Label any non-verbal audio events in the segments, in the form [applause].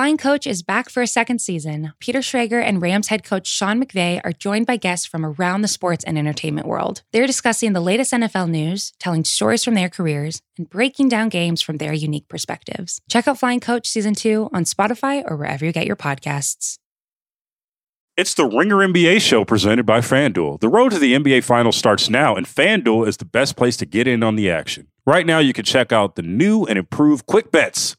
Flying Coach is back for a second season. Peter Schrager and Rams head coach Sean McVay are joined by guests from around the sports and entertainment world. They're discussing the latest NFL news, telling stories from their careers, and breaking down games from their unique perspectives. Check out Flying Coach Season 2 on Spotify or wherever you get your podcasts. It's the Ringer NBA show presented by FanDuel. The road to the NBA Finals starts now, and FanDuel is the best place to get in on the action. Right now, you can check out the new and improved Quick Bets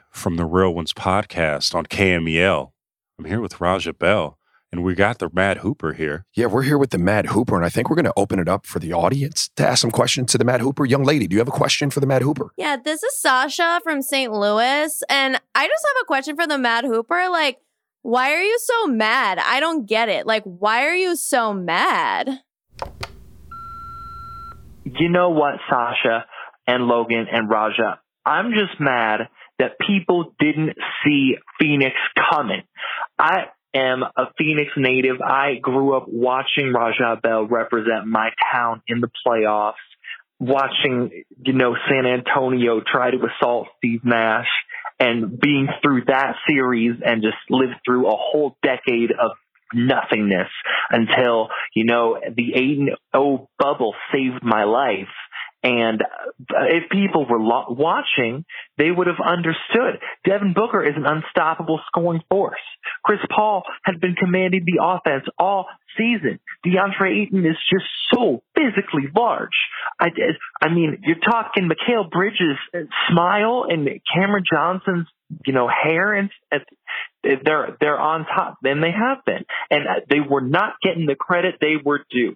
from the Real Ones podcast on KMEL. I'm here with Raja Bell, and we got the Mad Hooper here. Yeah, we're here with the Mad Hooper, and I think we're going to open it up for the audience to ask some questions to the Mad Hooper. Young lady, do you have a question for the Mad Hooper? Yeah, this is Sasha from St. Louis, and I just have a question for the Mad Hooper. Like, why are you so mad? I don't get it. Like, why are you so mad? You know what, Sasha? and Logan and Raja. I'm just mad that people didn't see Phoenix coming. I am a Phoenix native. I grew up watching Raja Bell represent my town in the playoffs, watching, you know, San Antonio try to assault Steve Nash and being through that series and just lived through a whole decade of nothingness until, you know, the 8 0 bubble saved my life and uh, if people were lo- watching, they would have understood. Devin Booker is an unstoppable scoring force. Chris Paul has been commanding the offense all season. DeAndre Ayton is just so physically large. I, I mean, you're talking Mikal Bridges' smile and Cameron Johnson's, you know, hair and, and they're they're on top. Then they have been, and they were not getting the credit they were due.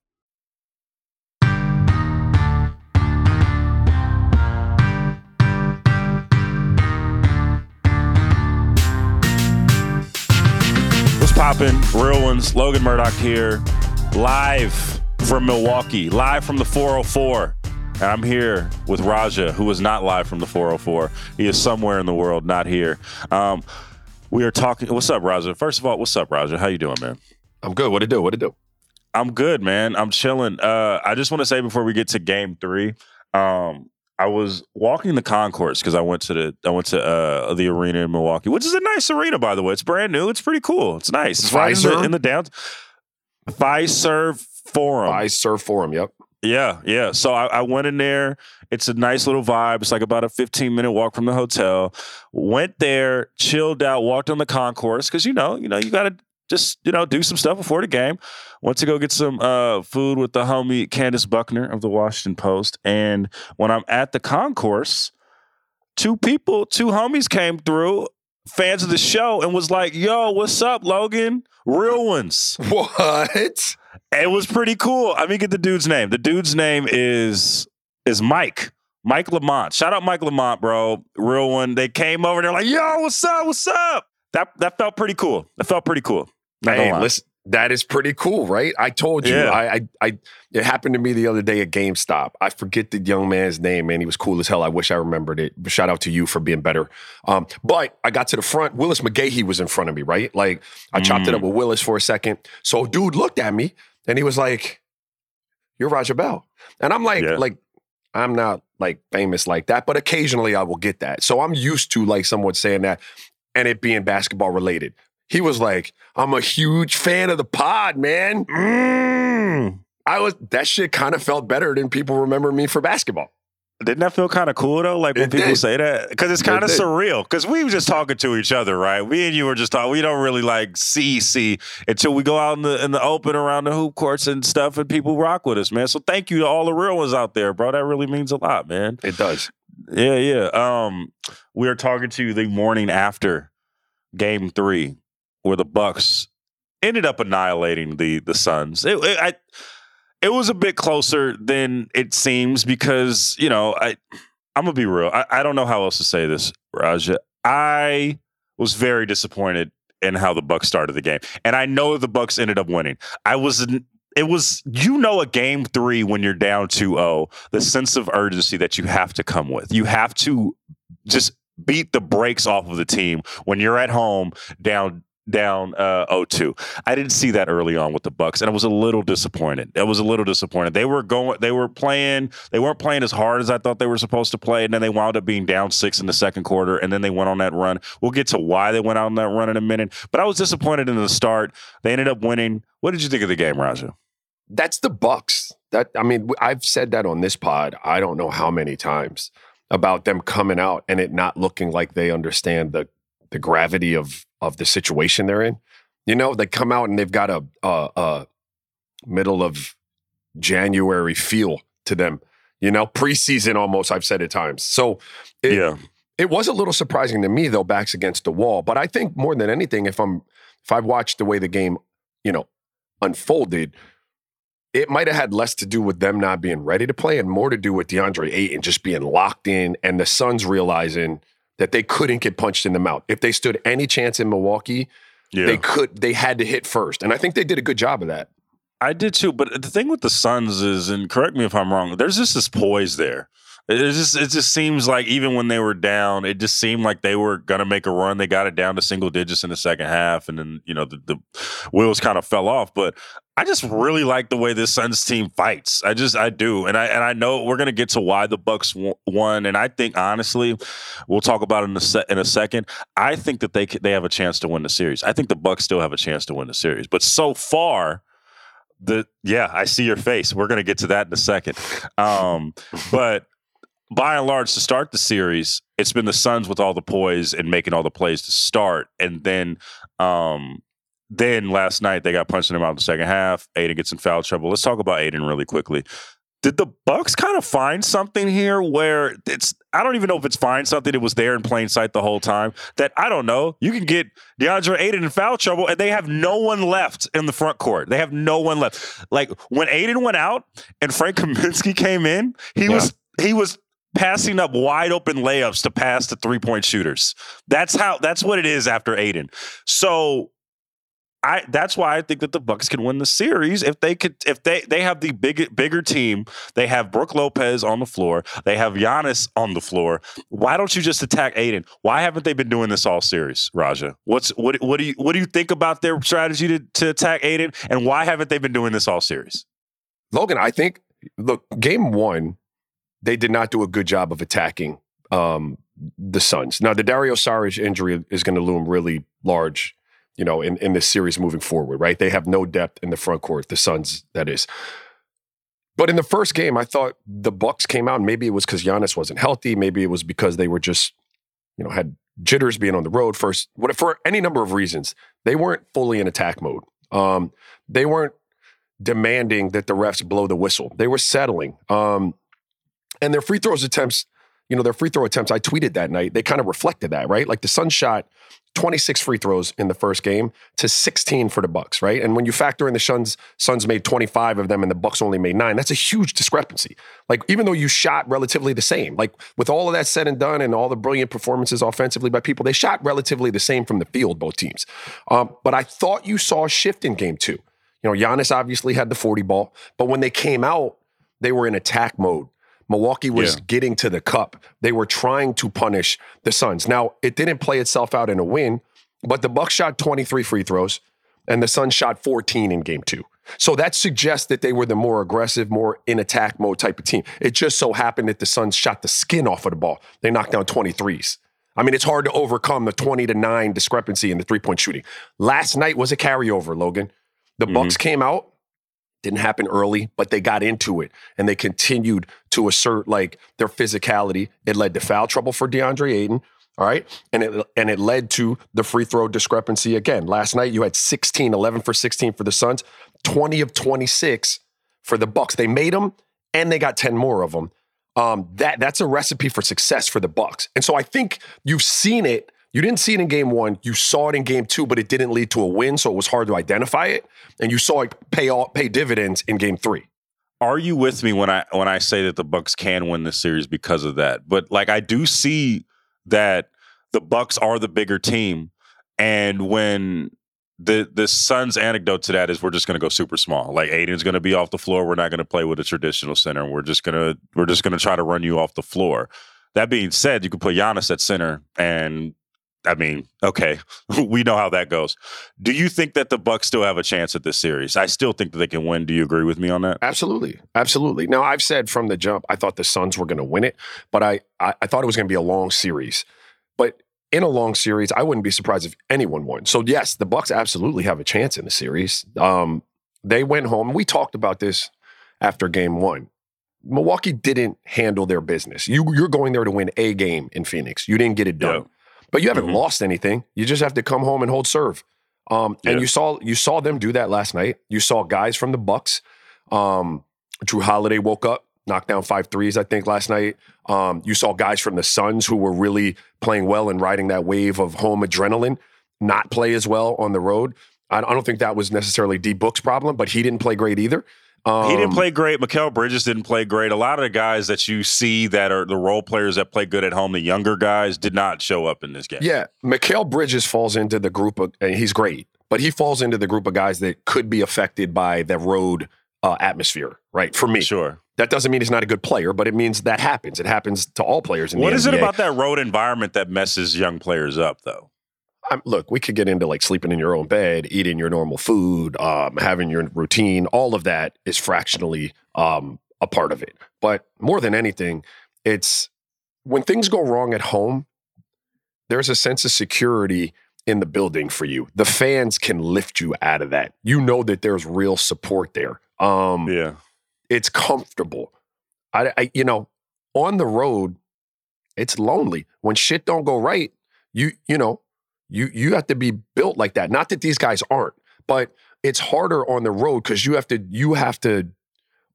Popping? Real ones. Logan Murdock here, live from Milwaukee, live from the 404. And I'm here with Raja, who is not live from the 404. He is somewhere in the world, not here. Um, we are talking. What's up, Raja? First of all, what's up, Raja? How you doing, man? I'm good. What it do? What it do? I'm good, man. I'm chilling. Uh, I just want to say before we get to game three, um, I was walking the concourse because I went to the I went to uh, the arena in Milwaukee, which is a nice arena by the way. It's brand new. It's pretty cool. It's nice. It's right in the, in the down Fiserv Forum. Fiserv Forum. Yep. Yeah, yeah. So I, I, went in there. It's a nice little vibe. It's like about a 15 minute walk from the hotel. Went there, chilled out, walked on the concourse because you know, you know, you got to just you know do some stuff before the game. Went to go get some uh, food with the homie Candace Buckner of the Washington Post, and when I'm at the concourse, two people, two homies came through, fans of the show, and was like, "Yo, what's up, Logan? Real ones." [laughs] What? It was pretty cool. I mean, get the dude's name. The dude's name is is Mike. Mike Lamont. Shout out Mike Lamont, bro. Real one. They came over. They're like, "Yo, what's up? What's up?" That that felt pretty cool. That felt pretty cool. Not Hey, listen, that is pretty cool, right? I told you. Yeah. I, I, I, it happened to me the other day at GameStop. I forget the young man's name, man. He was cool as hell. I wish I remembered it. Shout out to you for being better. Um, but I got to the front. Willis McGahee was in front of me, right? Like I chopped it Mm. up with Willis for a second. So dude looked at me and he was like, "You're Raja Bell," and I'm like, Yeah. like I'm not like famous like that, but occasionally I will get that. So I'm used to like someone saying that and it being basketball related. He was like, I'm a huge fan of the pod, man. Mm. I was that shit kind of felt better than people remember me for basketball. Didn't that feel kind of cool though? Like when It people did. say that, because it's It kind of did. surreal. Because we were just talking to each other, right? We and you were just talking. We don't really like see see until we go out in the in the open around the hoop courts and stuff, and people rock with us, man. So thank you to all the real ones out there, bro. That really means a lot, man. It does. Yeah, yeah. Um, we are talking to you the morning after Game Three, where the Bucks ended up annihilating the the Suns. It, it, I, it was a bit closer than it seems because you know I, I'm gonna be real. I, I don't know how else to say this, Raja. I was very disappointed in how the Bucks started the game, and I know the Bucks ended up winning. I was. It was, you know, a game three when you're down 2 0, the sense of urgency that you have to come with. You have to just beat the brakes off of the team when you're at home down down uh 0-2. I didn't see that early on with the Bucks and I was a little disappointed. I was a little disappointed. They were going they were playing they weren't playing as hard as I thought they were supposed to play and then they wound up being down 6 in the second quarter and then they went on that run. We'll get to why they went on that run in a minute, but I was disappointed in the start. They ended up winning. What did you think of the game, Raja? That's the Bucks. That I mean, I've said that on this pod. I don't know how many times about them coming out and it not looking like they understand the the gravity of of the situation they're in. You know, they come out and they've got a a, a middle of January feel to them. You know, preseason almost. I've said at times. So it, yeah. it was a little surprising to me though, backs against the wall. But I think more than anything, if I'm if I've watched the way the game, you know, unfolded, it might have had less to do with them not being ready to play and more to do with DeAndre Ayton just being locked in and the Suns realizing that they couldn't get punched in the mouth. If they stood any chance in Milwaukee, Yeah. they could they had to hit first. And I think they did a good job of that. I did too, but the thing with the Suns is, and correct me if I'm wrong, there's just this poise there. It just it just seems like even when they were down, it just seemed like they were gonna make a run. They got it down to single digits in the second half, and then you know the, the wheels kind of fell off. But I just really like the way this Suns team fights. I just I do, and I and I know we're gonna get to why the Bucks won, and I think honestly, we'll talk about it in a se- in a second. I think that they they have a chance to win the series. I think the Bucks still have a chance to win the series, but so far the yeah, I see your face. We're gonna get to that in a second. Um, but by and large, to start the series, it's been the Suns with all the poise and making all the plays to start, and then um, then last night they got punched in them out in the second half. Ayton gets in foul trouble. Let's talk about Ayton really quickly. Did the Bucks kind of find something here where it's I don't even know if it's find something that was there in plain sight the whole time that I don't know. You can get DeAndre Ayton in foul trouble and they have no one left in the front court. They have no one left. Like when Ayton went out and Frank [laughs] Kaminsky came in, he was he was passing up wide open layups to pass to three point shooters. That's how that's what it is after Ayton. So I that's why I think that the Bucks can win the series if they could if they they have the big bigger team. They have Brook Lopez on the floor. They have Giannis on the floor. Why don't you just attack Ayton? Why haven't they been doing this all series, Raja? What's what what do you what do you think about their strategy to, to attack Ayton? And why haven't they been doing this all series? Logan, I think look, game one, they did not do a good job of attacking um, the Suns. Now, the Dario Saric injury is going to loom really large, you know, in, in this series moving forward, right? They have no depth in the front court, the Suns, that is. But in the first game, I thought the Bucks came out, and maybe it was because Giannis wasn't healthy, maybe it was because they were just, you know, had jitters being on the road first, what- for any number of reasons, they weren't fully in attack mode. Um, they weren't demanding that the refs blow the whistle. They were settling. Um, and their free throws attempts, you know, their free throw attempts, I tweeted that night, they kind of reflected that, right? Like the Suns shot 26 free throws in the first game to 16 for the Bucks, right? And when you factor in the Suns, Suns made 25 of them and the Bucks only made nine, that's a huge discrepancy. Like even though you shot relatively the same, like with all of that said and done and all the brilliant performances offensively by people, they shot relatively the same from the field, both teams. Um, but I thought you saw a shift in game two. You know, Giannis obviously had the 40 ball, but when they came out, they were in attack mode. Milwaukee was Yeah. getting to the cup. They were trying to punish the Suns. Now, it didn't play itself out in a win, but the Bucks shot 23 free throws and the Suns shot 14 in game 2. So that suggests that they were the more aggressive, more in attack mode type of team. It just so happened that the Suns shot the skin off of the ball. They knocked down 23s. I mean, it's hard to overcome the 20 to 9 discrepancy in the three-point shooting. Last night was a carryover, Logan. The Bucks mm-hmm. came out didn't happen early, but they got into it and they continued to assert like their physicality. It led to foul trouble for DeAndre Ayton. All right. And it and it led to the free throw discrepancy again. Last night you had 16, 11 for 16 for the Suns, 20 of 26 for the Bucks. They made them and they got 10 more of them. Um, that that's a recipe for success for the Bucks. And so I think you've seen it. You didn't see it in game one. You saw it in game two, but it didn't lead to a win, so it was hard to identify it. And you saw it pay all, pay dividends in game three. Are you with me when I when I say that the Bucks can win this series because of that? But like I do see that the Bucks are the bigger team, and when the the Suns' anecdote to that is we're just going to go super small. Like Ayton's going to be off the floor. We're not going to play with a traditional center. We're just gonna we're just to try to run you off the floor. That being said, you can put Giannis at center, and I mean, okay, [laughs] we know how that goes. Do you think that the Bucks still have a chance at this series? I still think that they can win. Do you agree with me on that? Absolutely, absolutely. Now I've said from the jump, I thought the Suns were going to win it, but I, I I thought it was going to be a long series. But in a long series, I wouldn't be surprised if anyone won. So yes, the Bucks absolutely have a chance in the series. Um, they went home. We talked about this after Game One. Milwaukee didn't handle their business. You you're going there to win a game in Phoenix. You didn't get it done, Yeah. But you haven't Mhm. lost anything. You just have to come home and hold serve. Um, Yeah. And you saw you saw them do that last night. You saw guys from the Bucks. Um, Jrue Holiday woke up, knocked down five threes, I think, last night. Um, you saw guys from the Suns who were really playing well and riding that wave of home adrenaline not play as well on the road. I, I don't think that was necessarily D Book's problem, but he didn't play great either. Um, he didn't play great. Mikal Bridges didn't play great. A lot of the guys that you see that are the role players that play good at home, the younger guys, did not show up in this game. Yeah, Mikal Bridges falls into the group of, and he's great, but he falls into the group of guys that could be affected by the road uh, atmosphere, right? For me, Sure. that doesn't mean he's not a good player, but it means that happens. It happens to all players in What is it about that road environment that messes young players up, though? I'm, look, we could get into like sleeping in your own bed, eating your normal food, um, having your routine. All of that is fractionally um, a part of it. But more than anything, it's when things go wrong at home, there's a sense of security in the building for you. The fans can lift you out of that. You know that there's real support there. Um, Yeah. it's comfortable. I, I, you know, on the road, it's lonely. When shit don't go right, you, you know, you you have to be built like that. Not that these guys aren't, but it's harder on the road because you have to you have to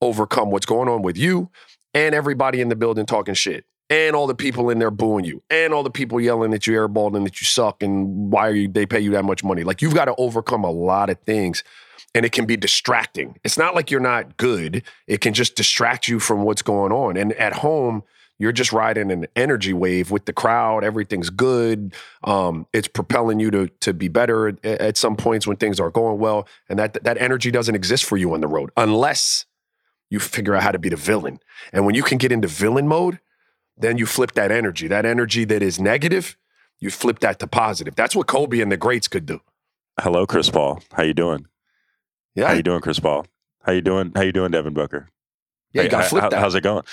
overcome what's going on with you and everybody in the building talking shit. And all the people in there booing you, and all the people yelling that you airballed and that you suck, and why are you, they pay you that much money? Like you've got to overcome a lot of things and it can be distracting. It's not like you're not good. It can just distract you from what's going on. And at home, you're just riding an energy wave with the crowd. Everything's good. Um, it's propelling you to to be better at, at some points when things are going well. And that that energy doesn't exist for you on the road unless you figure out how to be the villain. And when you can get into villain mode, then you flip that energy. That energy that is negative, you flip that to positive. That's what Kobe and the greats could do. Hello, Chris Paul. How you doing? Yeah, How you doing, Chris Paul? How you doing? How you doing, Devin Booker? yeah, you got to how- flip how- that. How's it going?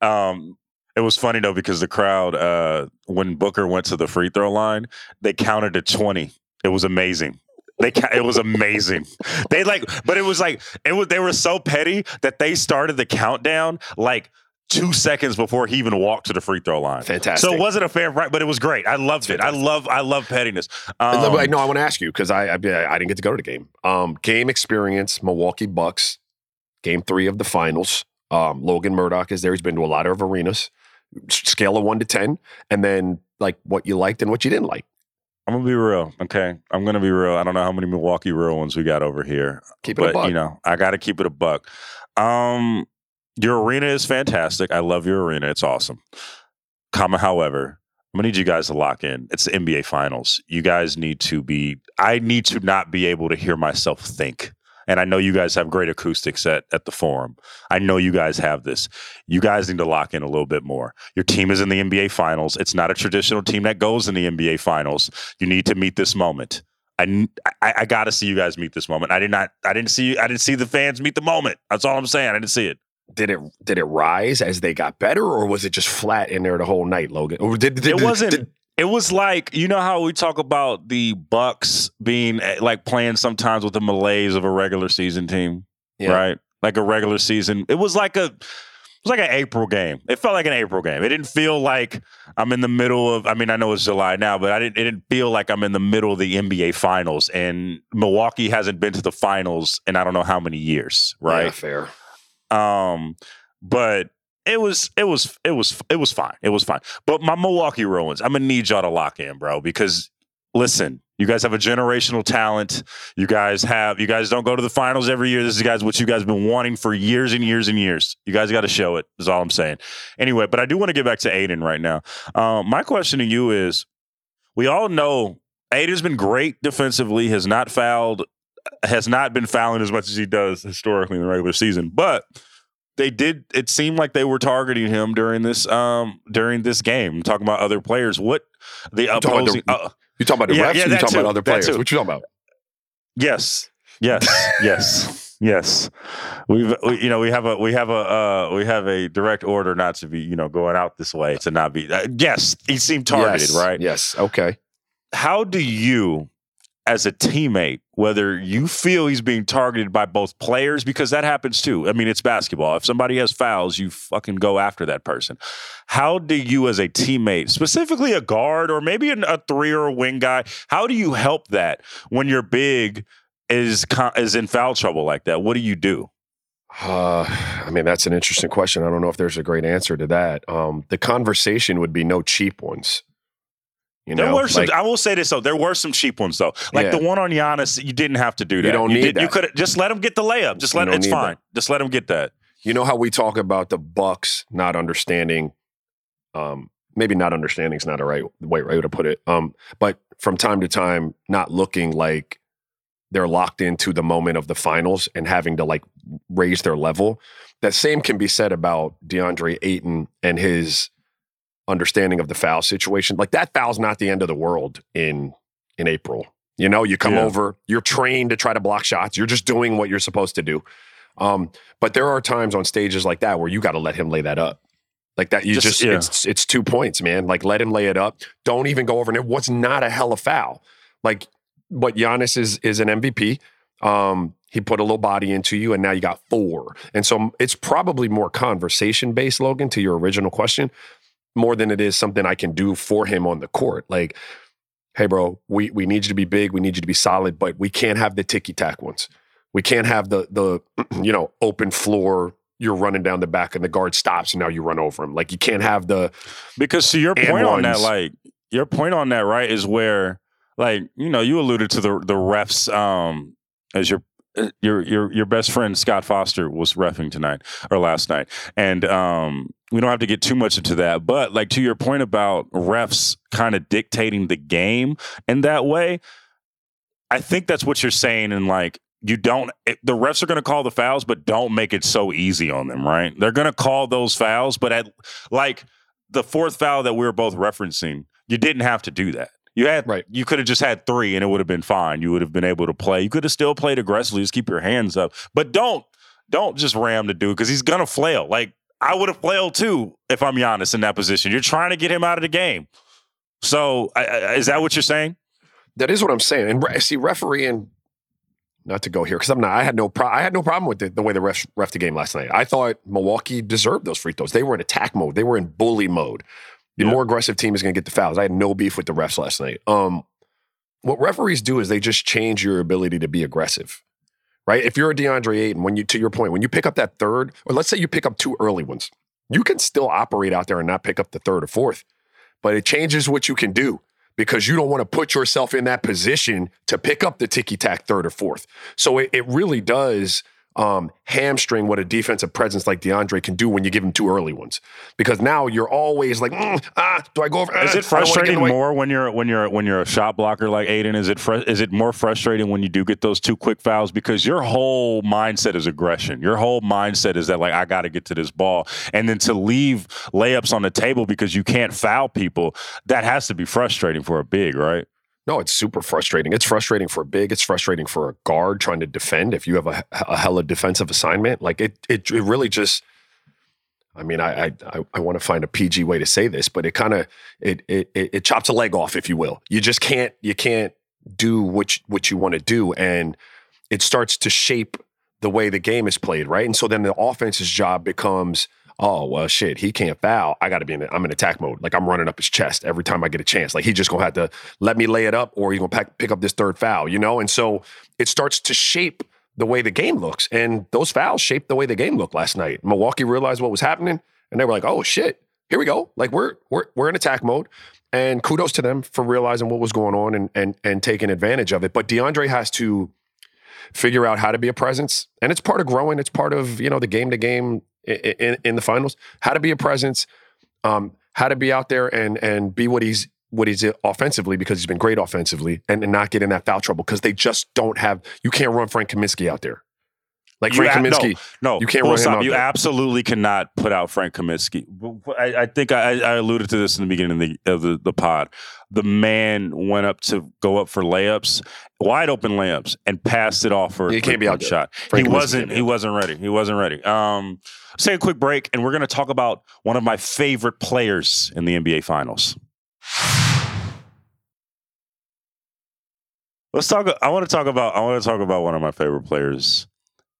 Um, it was funny though because the crowd, uh, when Booker went to the free throw line, they counted to twenty. It was amazing. They ca- it was amazing. They like, but it was like it was. They were so petty that they started the countdown like two seconds before he even walked to the free throw line. Fantastic. So it wasn't a fair right, but it was great. I loved it. I love I love pettiness. Um, no, I want to ask you because I, I I didn't get to go to the game. Um, game experience, Milwaukee Bucks, game three of the finals. Um, Logan Murdock is there. He's been to a lot of arenas. Scale of one to ten, and then like what you liked and what you didn't like. I'm gonna be real, okay? I'm gonna be real. I don't know how many Milwaukee real ones we got over here, Keep it a but buck. you know, I got to keep it a buck. Um, your arena is fantastic. I love your arena. It's awesome. Comma, however, I'm gonna need you guys to lock in. It's the NBA Finals. You guys need to be. I need to not be able to hear myself think. And I know you guys have great acoustics at, at the forum. I know you guys have this. You guys need to lock in a little bit more. Your team is in the NBA Finals. It's not a traditional team that goes in the NBA Finals. You need to meet this moment. I, I, I got to see you guys meet this moment. I did not. I didn't see. I didn't see the fans meet the moment. That's all I'm saying. I didn't see it. Did it did it rise as they got better, or was it just flat in there the whole night, Logan? Or did, did It wasn't. did- It was like you know how we talk about the Bucks being eh, like playing sometimes with the malaise of a regular season team, Yeah. right? Like a regular season. It was like a it was like an April game. It felt like an April game. It didn't feel like I'm in the middle of. I mean, I know it's July now, but I didn't. It didn't feel like I'm in the middle of the NBA Finals. And Milwaukee hasn't been to the finals in I don't know how many years, Yeah, right? fair. Um, but it was it was it was it was fine. It was fine. But my Milwaukee Bruins, I'm gonna need y'all to lock in, bro, because listen, you guys have a generational talent. You guys have you guys don't go to the finals every year. This is guys what you guys been wanting for years and years and years. You guys got to show it. Is all I'm saying. Anyway, but I do want to get back to Ayton right now. Um, my question to you is: We all know Ayton's been great defensively. Has not fouled. Has not been fouling as much as he does historically in the regular season, but they did it seemed like they were targeting him during this um during this game I'm talking about other players what the opposing uh, You talking about the Yeah, refs? yeah, or you talking too, about other players? What you talking about? yes yes yes yes we've we, you know we have a we have a uh we have a direct order not to be you know going out this way to not be uh, yes he seemed targeted yes. right Yes. Okay. how do you as a teammate whether you feel he's being targeted by both players because that happens too i mean it's basketball if somebody has fouls you fucking go after that person how do you as a teammate specifically a guard or maybe a three or a wing guy how do you help that when your big is is in foul trouble like that what do you do Uh, I mean, that's an interesting question. I don't know if there's a great answer to that. Um, the conversation would be no cheap ones. You there know, were some. like, I will say this though. There were some cheap ones though. Like Yeah. the one on Giannis, you didn't have to do that. You don't need did, You could just let him get the layup. Just let it's fine. Just let him get that. you know how we talk about the Bucks not understanding. Um, maybe not understanding is not a right way right way to put it. Um, but from time to time, not looking like they're locked into the moment of the finals and having to like raise their level. That same can be said about DeAndre Ayton and his understanding of the foul situation. Like that foul's not the end of the world in in April. You know, you come Yeah. over, you're trained to try to block shots. You're just doing what you're supposed to do. Um, but there are times on stages like that where you got to let him lay that up. Like that, you Just- just, yeah. it's it's two points, man. Like let him lay it up. Don't even go over. And it was not a hell of foul. Like, but Giannis is is an MVP. Um, he put a little body into you, and now you got four. And so it's probably more conversation based, Logan, to your original question, more than it is something I can do for him on the court. Like, hey, bro, we we need you to be big, we need you to be solid, but we can't have the ticky tack ones. We can't have the the [clears throat] you know open floor. You're running down the back and the guard stops and now you run over him. Like you can't have the Because to your point on that, like your point on that, right, is where like you know you alluded to the the refs um as your uh, your your your best friend Scott Foster was refing tonight or last night, and um we don't have to get too much into that, but like to your point about refs kind of dictating the game in that way, I think that's what you're saying, and like. You don't. It, the refs are going to call the fouls, but don't make it so easy on them, right? They're going to call those fouls, but at like the fourth foul that we were both referencing, you didn't have to do that. You had Right. You could have just had three, and it would have been fine. You would have been able to play. You could have still played aggressively. Just keep your hands up, but don't don't just ram the dude because he's gonna flail. Like I would have flailed too if I'm Giannis in that position. You're trying to get him out of the game. So I, I, is that what you're saying? That is what I'm saying. And re- see, refereeing not to go here because I'm not. I had no pro- I had no problem with the, the way the ref ref the game last night. I thought Milwaukee deserved those free throws. They were in attack mode. They were in bully mode. The Yeah. more aggressive team is going to get the fouls. I had no beef with the refs last night. Um, what referees do is they just change your ability to be aggressive, right? If you're a DeAndre Ayton, when you to your point, when you pick up that third, or let's say you pick up two early ones, you can still operate out there and not pick up the third or fourth, but it changes what you can do because you don't want to put yourself in that position to pick up the ticky tack third or fourth. So it, it really does um, hamstring what a defensive presence like DeAndre can do when you give him two early ones. Because now you're always like, "Mm, ah, do I go over? Is ah, it I don't wanna get in frustrating more when you're when you're when you're a shot blocker like Ayton? Is it fr- is it more frustrating when you do get those two quick fouls because your whole mindset is aggression. Your whole mindset is that like I got to get to this ball, and then to leave layups on the table because you can't foul people. That has to be frustrating for a big, right? No, it's super frustrating. It's frustrating for a big. It's frustrating for a guard trying to defend. If you have a, a hella defensive assignment, like it, it, it really just. I mean, I, I, I, want to find a PG way to say this, but it kind of it, it, it, it chops a leg off, if you will. You just can't, you can't do what you, what you want to do, and it starts to shape the way the game is played, right? And so then the offense's job becomes, oh well, shit, he can't foul. I got to be in. I'm in attack mode. Like I'm running up his chest every time I get a chance. Like he's just gonna have to let me lay it up, or he's gonna pack, pick up this third foul, you know. And so it starts to shape the way the game looks, and those fouls shaped the way the game looked last night. Milwaukee realized what was happening, and they were like, oh shit, here we go. Like we're we're we're in attack mode. And kudos to them for realizing what was going on and and and taking advantage of it. But DeAndre has to figure out how to be a presence, and it's part of growing. It's part of you know the game to game in, in the finals. How to be a presence, um, how to be out there and and be what he's what he's offensively because he's been great offensively, and, and not get in that foul trouble because they just don't have. You can't run Frank Kaminsky out there. Like You Frank a- Kaminsky, No, You can't run him out You there. absolutely cannot put out Frank Kaminsky. I, I think I, I alluded to this in the beginning of the, of the the pod. The man went up to go up for layups, wide open layups, and passed it off for a He can't be out shot. Frank he Kaminsky wasn't. He wasn't ready. He wasn't ready. Um, let's take a quick break, and we're going to talk about one of my favorite players in the NBA Finals. Let's talk. I want to talk about. I want to talk about one of my favorite players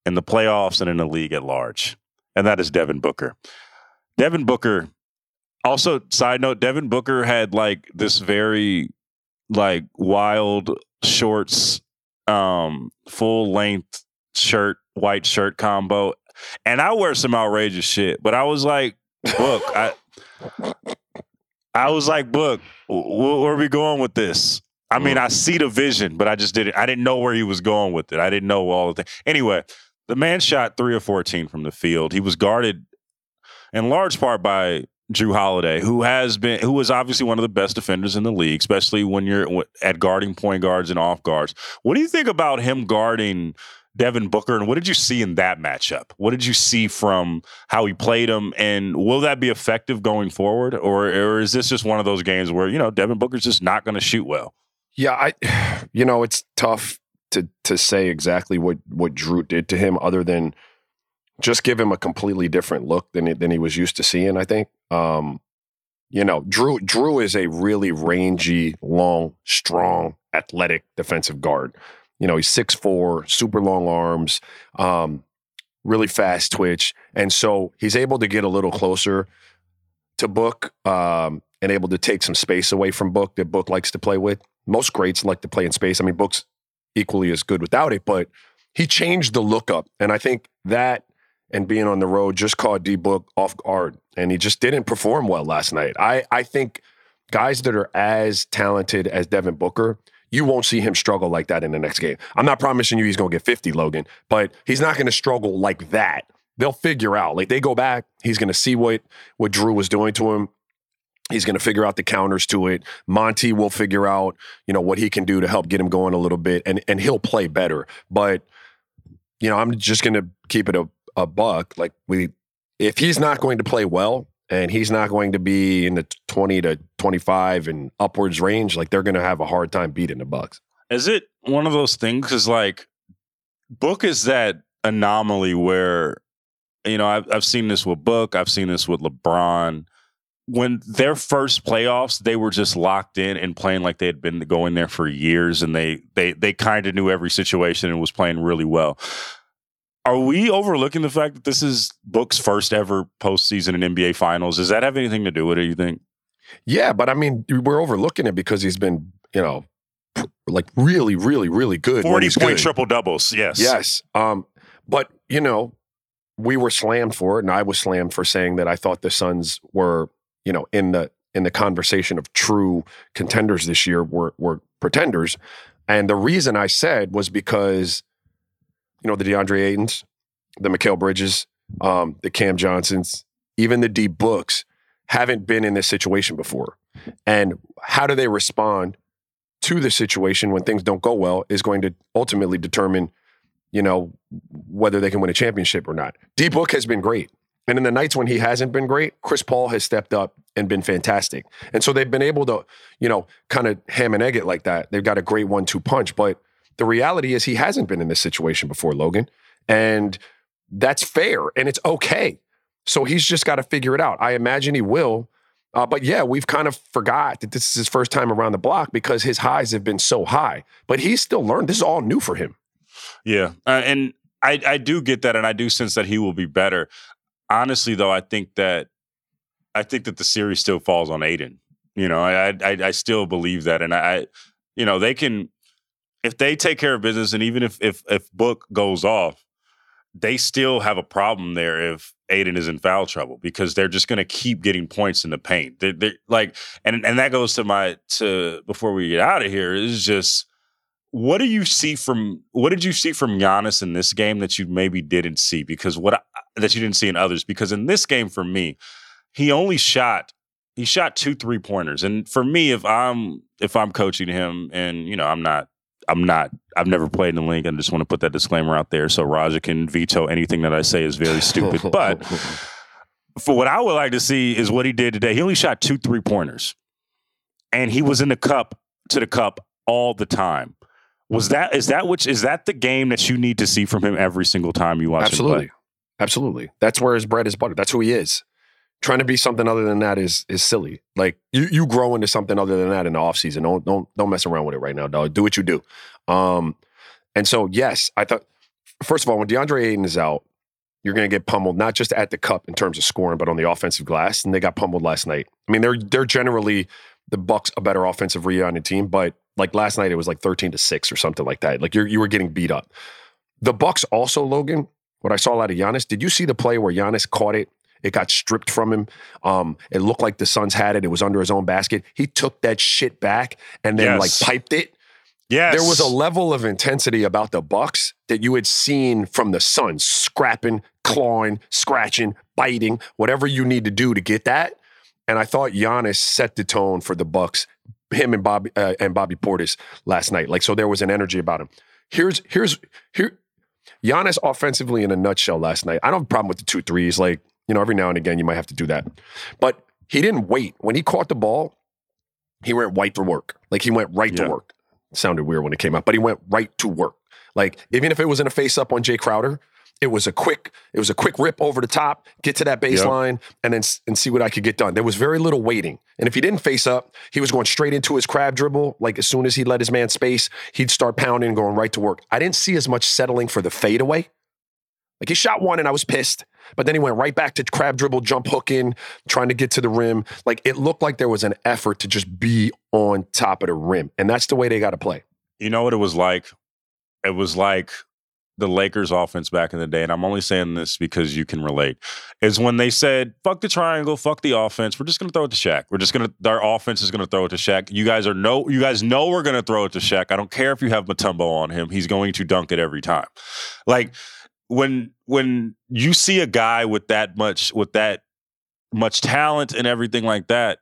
in the playoffs and in the league at large, and that is Devin Booker. Devin Booker. Also, side note: Devin Booker had like this very like wild shorts, um, full length shirt, white shirt combo, and I wear some outrageous shit. But I was like, Book, I, I was like, Book, wh- wh- where are we going with this? I mean, I see the vision, but I just didn't. I didn't know where he was going with it. I didn't know all the things. Anyway, the man shot three or fourteen from the field. He was guarded in large part by Jrue Holiday, who has been, who is obviously one of the best defenders in the league, especially when you're at guarding point guards and off guards. What do you think about him guarding Devin Booker, and what did you see in that matchup? What did you see from how he played him, and will that be effective going forward, or or is this just one of those games where you know Devin Booker's just not going to shoot well? Yeah, I [sighs] you know, it's tough to to say exactly what what Jrue did to him other than just give him a completely different look than than he was used to seeing, I think. Um you know, Jrue Jrue is a really rangy, long, strong, athletic defensive guard. You know, he's 6'4, super long arms, um really fast twitch, and so he's able to get a little closer to Book um and able to take some space away from Book that Book likes to play with most greats like to play in space. I mean, Book's equally as good without it, but he changed the look up. And I think that and being on the road just caught D Book off guard. And he just didn't perform well last night. I, I think guys that are as talented as Devin Booker, you won't see him struggle like that in the next game. I'm not promising you he's going to get 50, Logan, but he's not going to struggle like that. They'll figure out. Like they go back, he's going to see what what Jrue was doing to him. He's going to figure out the counters to it. Monty will figure out, you know, what he can do to help get him going a little bit, and and he'll play better. But you know, I'm just going to keep it a, a buck. Like we, if he's not going to play well, and he's not going to be in the 20 to 25 and upwards range, like they're going to have a hard time beating the Bucks. Is it one of those things? is like Book is that anomaly where you know I've I've seen this with Book, I've seen this with LeBron. When their first playoffs, they were just locked in and playing like they had been going there for years, and they they they kind of knew every situation and was playing really well. Are we overlooking the fact that this is Book's first ever postseason in NBA Finals? Does that have anything to do with it? Do you think? Yeah, but I mean, we're overlooking it because he's been, you know, like really, really, really good. Forty point good. triple doubles. Yes. Yes. Um, but you know, we were slammed for it, and I was slammed for saying that I thought the Suns were, you know, in the in the conversation of true contenders this year were were pretenders. And the reason I said was because, you know, the DeAndre Aytons, the Mikal Bridges, um, the Cam Johnsons, even the D Books haven't been in this situation before. And how do they respond to the situation when things don't go well is going to ultimately determine, you know, whether they can win a championship or not. D Book has been great. And in the nights when he hasn't been great, Chris Paul has stepped up and been fantastic. And so they've been able to, you know, kind of ham and egg it like that. They've got a great one two punch. But the reality is he hasn't been in this situation before, Logan. And that's fair and it's okay. So he's just got to figure it out. I imagine he will. Uh, but yeah, we've kind of forgot that this is his first time around the block because his highs have been so high. But he's still learned. This is all new for him. Yeah, uh, and I I do get that, and I do sense that he will be better. Honestly, though, I think that I think that the series still falls on Ayton. You know, I I, I still believe that, and I, you know, they can if they take care of business, and even if if if Book goes off, they still have a problem there if Ayton is in foul trouble because they're just going to keep getting points in the paint. They they like, and and that goes to my to before we get out of here is just what do you see from what did you see from Giannis in this game that you maybe didn't see? Because what I, that you didn't see in others because in this game for me he only shot he shot two three pointers and for me if I'm if I'm coaching him and you know I'm not I'm not I've never played in the league and I just want to put that disclaimer out there so Raja can veto anything that I say is very stupid. [laughs] But for what I would like to see is what he did today. He only shot two three pointers and he was in the cup to the cup all the time was that is that which is that the game that you need to see from him every single time you watch Absolutely. him Absolutely. That's where his bread is buttered. That's who he is. Trying to be something other than that is is silly. Like you you grow into something other than that in the offseason. Don't don't don't mess around with it right now, dog. Do what you do. Um and so yes, I thought first of all, when DeAndre Ayton is out, you're gonna get pummeled, not just at the cup in terms of scoring, but on the offensive glass. And they got pummeled last night. I mean, they're they're generally the Bucks a better offensive rebounding team, but like last night it was like 13 to 6 or something like that. Like you you were getting beat up. The Bucks also, Logan, what I saw out of Giannis, did you see the play where Giannis caught it? It got stripped from him. Um, it looked like the Suns had it. It was under his own basket. He took that shit back and then Yes. like piped it. yes There was a level of intensity about the Bucks that you had seen from the Suns, scrapping, clawing, scratching, biting, whatever you need to do to get that. And I thought Giannis set the tone for the Bucks, him and Bobby uh, and Bobby Portis last night. Like so, there was an energy about him. Here's here's here, Giannis offensively in a nutshell last night. I don't have a problem with the two threes. Like you know, every now and again you might have to do that, but he didn't wait when he caught the ball. He went right to work. Like he went right Yeah. to work. sounded weird when it came out, but he went right to work. Like even if it was in a face up on Jae Crowder, it was a quick it was a quick rip over the top, get to that baseline, and then and see what I could get done. There was very little waiting, and if he didn't face up, he was going straight into his crab dribble. Like as soon as he let his man space, he'd start pounding, going right to work. I didn't see as much settling for the fadeaway. Like he shot one, and I was pissed. But then he went right back to crab dribble, jump hook in, trying to get to the rim. Like it looked like there was an effort to just be on top of the rim, and that's the way they got to play. You know what it was like? It was like the Lakers offense back in the day, and I'm only saying this because you can relate, is when they said, fuck the triangle, fuck the offense. We're just gonna throw it to Shaq. We're just gonna our offense is gonna throw it to Shaq. You guys are no you guys know we're gonna throw it to Shaq. I don't care if you have Mutombo on him, he's going to dunk it every time. Like when when you see a guy with that much with that much talent and everything like that,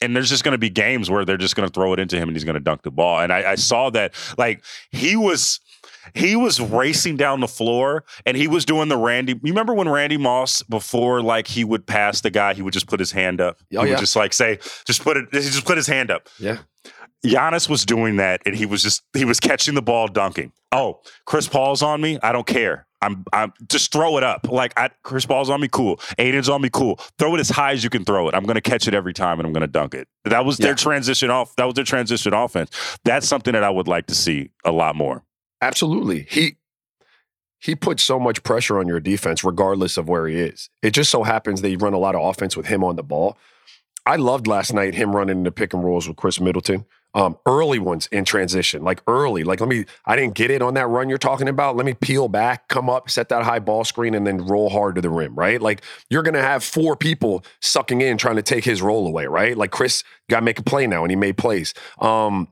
and there's just going to be games where they're just going to throw it into him and he's going to dunk the ball. And I, I saw that like he was he was racing down the floor and he was doing the Randy. You remember when Randy Moss before like he would pass the guy, he would just put his hand up. Oh, he yeah. would just like say, just put it, he just put his hand up. Yeah. Giannis was doing that and he was just he was catching the ball dunking. Oh, Chris Paul's on me. I don't care. I'm, I'm just throw it up. Like I, Chris Paul's on me, cool. Ayton's on me, cool. Throw it as high as you can throw it. I'm going to catch it every time, and I'm going to dunk it. That was Yeah. their transition off. That was their transition offense. That's something that I would like to see a lot more. Absolutely. He he puts so much pressure on your defense regardless of where he is. It just so happens they run a lot of offense with him on the ball. I loved last night him running into pick and rolls with Khris Middleton. Um, early ones in transition, like early. Like let me I didn't get it on that run you're talking about. Let me peel back, come up, set that high ball screen, and then roll hard to the rim, right? Like you're gonna have four people sucking in trying to take his roll away, right? Like Chris got to make a play now and he made plays. Um,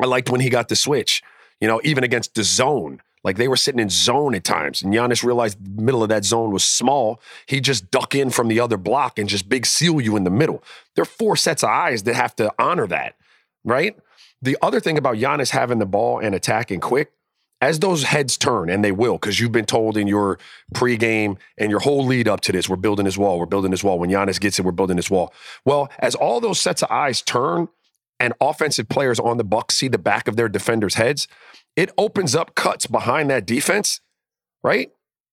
I liked when he got the switch you know, even against the zone. Like they were sitting in zone at times, and Giannis realized the middle of that zone was small. He just duck in from the other block and just big seal you in the middle. There are four sets of eyes that have to honor that, right? The other thing about Giannis having the ball and attacking quick, as those heads turn, and they will, because you've been told in your pregame and your whole lead up to this, we're building this wall, we're building this wall. When Giannis gets it, we're building this wall. Well, as all those sets of eyes turn and offensive players on the Bucks see the back of their defenders' heads, it opens up cuts behind that defense, right?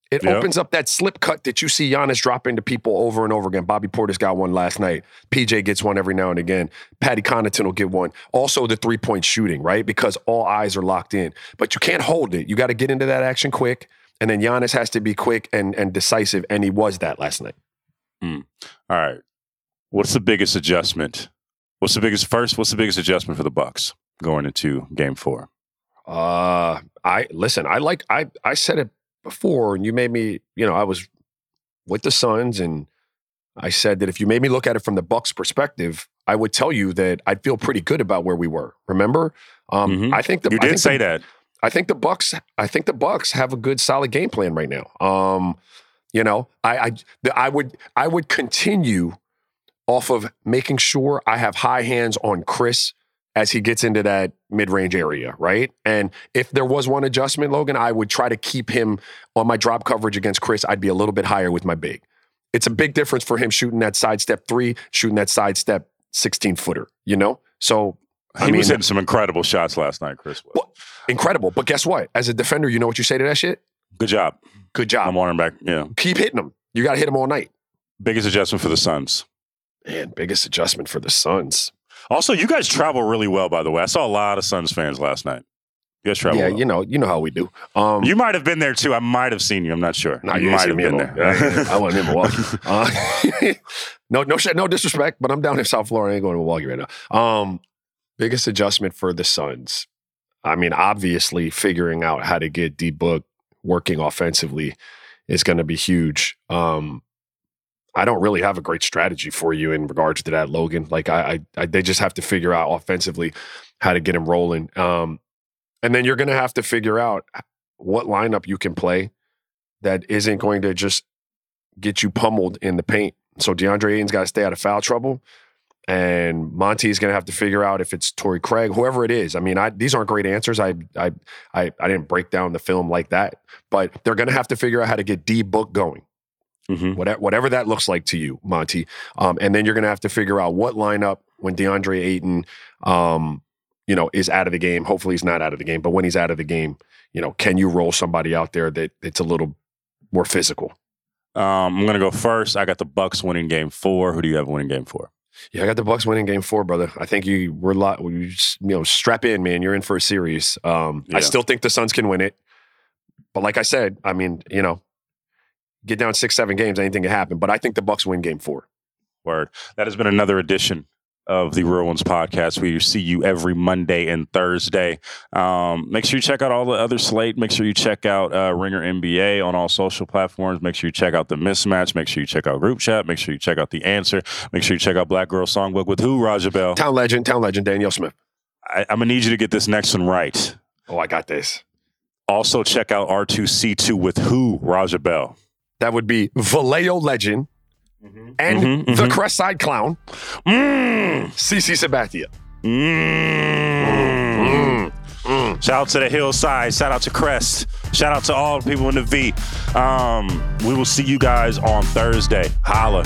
It Yeah. opens up that slip cut that you see Giannis drop into people over and over again. Bobby Portis got one last night. PJ gets one every now and again. Patty Connaughton will get one. Also, the three point shooting, right? Because all eyes are locked in. But you can't hold it. You got to get into that action quick. And then Giannis has to be quick and, and decisive. And he was that last night. Hmm. All right. What's the biggest adjustment? What's the biggest first? What's the biggest adjustment for the Bucks going into Game Four? Uh, I listen. I like. I I said it before, and you made me. You know, I was with the Suns, and I said that if you made me look at it from the Bucks' perspective, I would tell you that I'd feel pretty good about where we were. Remember? Um, Mhm. I think the You did think say the, that. I think the Bucks. I think the Bucks have a good, solid game plan right now. Um, you know, I I I would I would continue off of making sure I have high hands on Chris as he gets into that mid-range area, right? And if there was one adjustment, Logan, I would try to keep him on my drop coverage against Chris. I'd be a little bit higher with my big. It's a big difference for him shooting that sidestep three, shooting that sidestep 16 footer, you know? So He I mean, was hitting some incredible shots last night, Chris. Well- incredible. But guess what? As a defender, you know what you say to that shit? Good job. Good job. I'm on him back. Yeah. Keep hitting them. You got to hit them all night. Biggest adjustment for the Suns. Man, biggest adjustment for the Suns. Also, you guys travel really well, by the way. I saw a lot of Suns fans last night. You guys travel yeah, well. you know, you know how we do. Um, You might have been there too. I might have seen you. I'm not sure. No, you you might have been there. I wasn't in Milwaukee. [laughs] Uh, [laughs] no, no, shit, no disrespect, but I'm down in South Florida. I ain't going to Milwaukee right now. Um, biggest adjustment for the Suns. I mean, obviously, figuring out how to get D Book working offensively is going to be huge. Um, I don't really have a great strategy for you in regards to that, Logan. Like, I, I, I they just have to figure out offensively how to get him rolling. Um, and then you're going to have to figure out what lineup you can play that isn't going to just get you pummeled in the paint. So DeAndre Ayton's got to stay out of foul trouble. And Monty's going to have to figure out if it's Torrey Craig, whoever it is. I mean, I, these aren't great answers. I, I, I, I didn't break down the film like that, but they're going to have to figure out how to get D book going, Mhm. whatever, whatever that looks like to you, Monty. Um, and then you're going to have to figure out what lineup when DeAndre Ayton, um, you know, is out of the game. Hopefully, he's not out of the game, but when he's out of the game, you know, can you roll somebody out there that it's a little more physical? Um, I'm gonna go first. I got the Bucks winning Game Four. Who do you have winning Game Four? Yeah, I got the Bucks winning Game Four, brother. I think you we're lot. You, just, you know, strap in, man. You're in for a series. Um, Yeah. I still think the Suns can win it, but like I said, I mean, you know, get down six, seven games, anything can happen. But I think the Bucks win Game Four. Word. That has been another edition of the Real Ones podcast. We see you every Monday and Thursday. Um, make sure you check out all the other slate. Make sure you check out uh, Ringer NBA on all social platforms. Make sure you check out the mismatch. Make sure you check out Group Chat. Make sure you check out the answer. Make sure you check out Black Girl Songbook with who, Raja Bell? Town legend, town legend, Danyel Smith. I, I'm gonna need you to get this next one right. Oh, I got this. Also check out R2C2 with who, Raja Bell? That would be Vallejo legend and Mhm, the mhm. Crest Side clown, Mmm. CC Sabathia. Mmm. Mm, mm. Shout out to the hillside. Shout out to Crest. Shout out to all the people in the V. Um, we will see you guys on Thursday. Holla.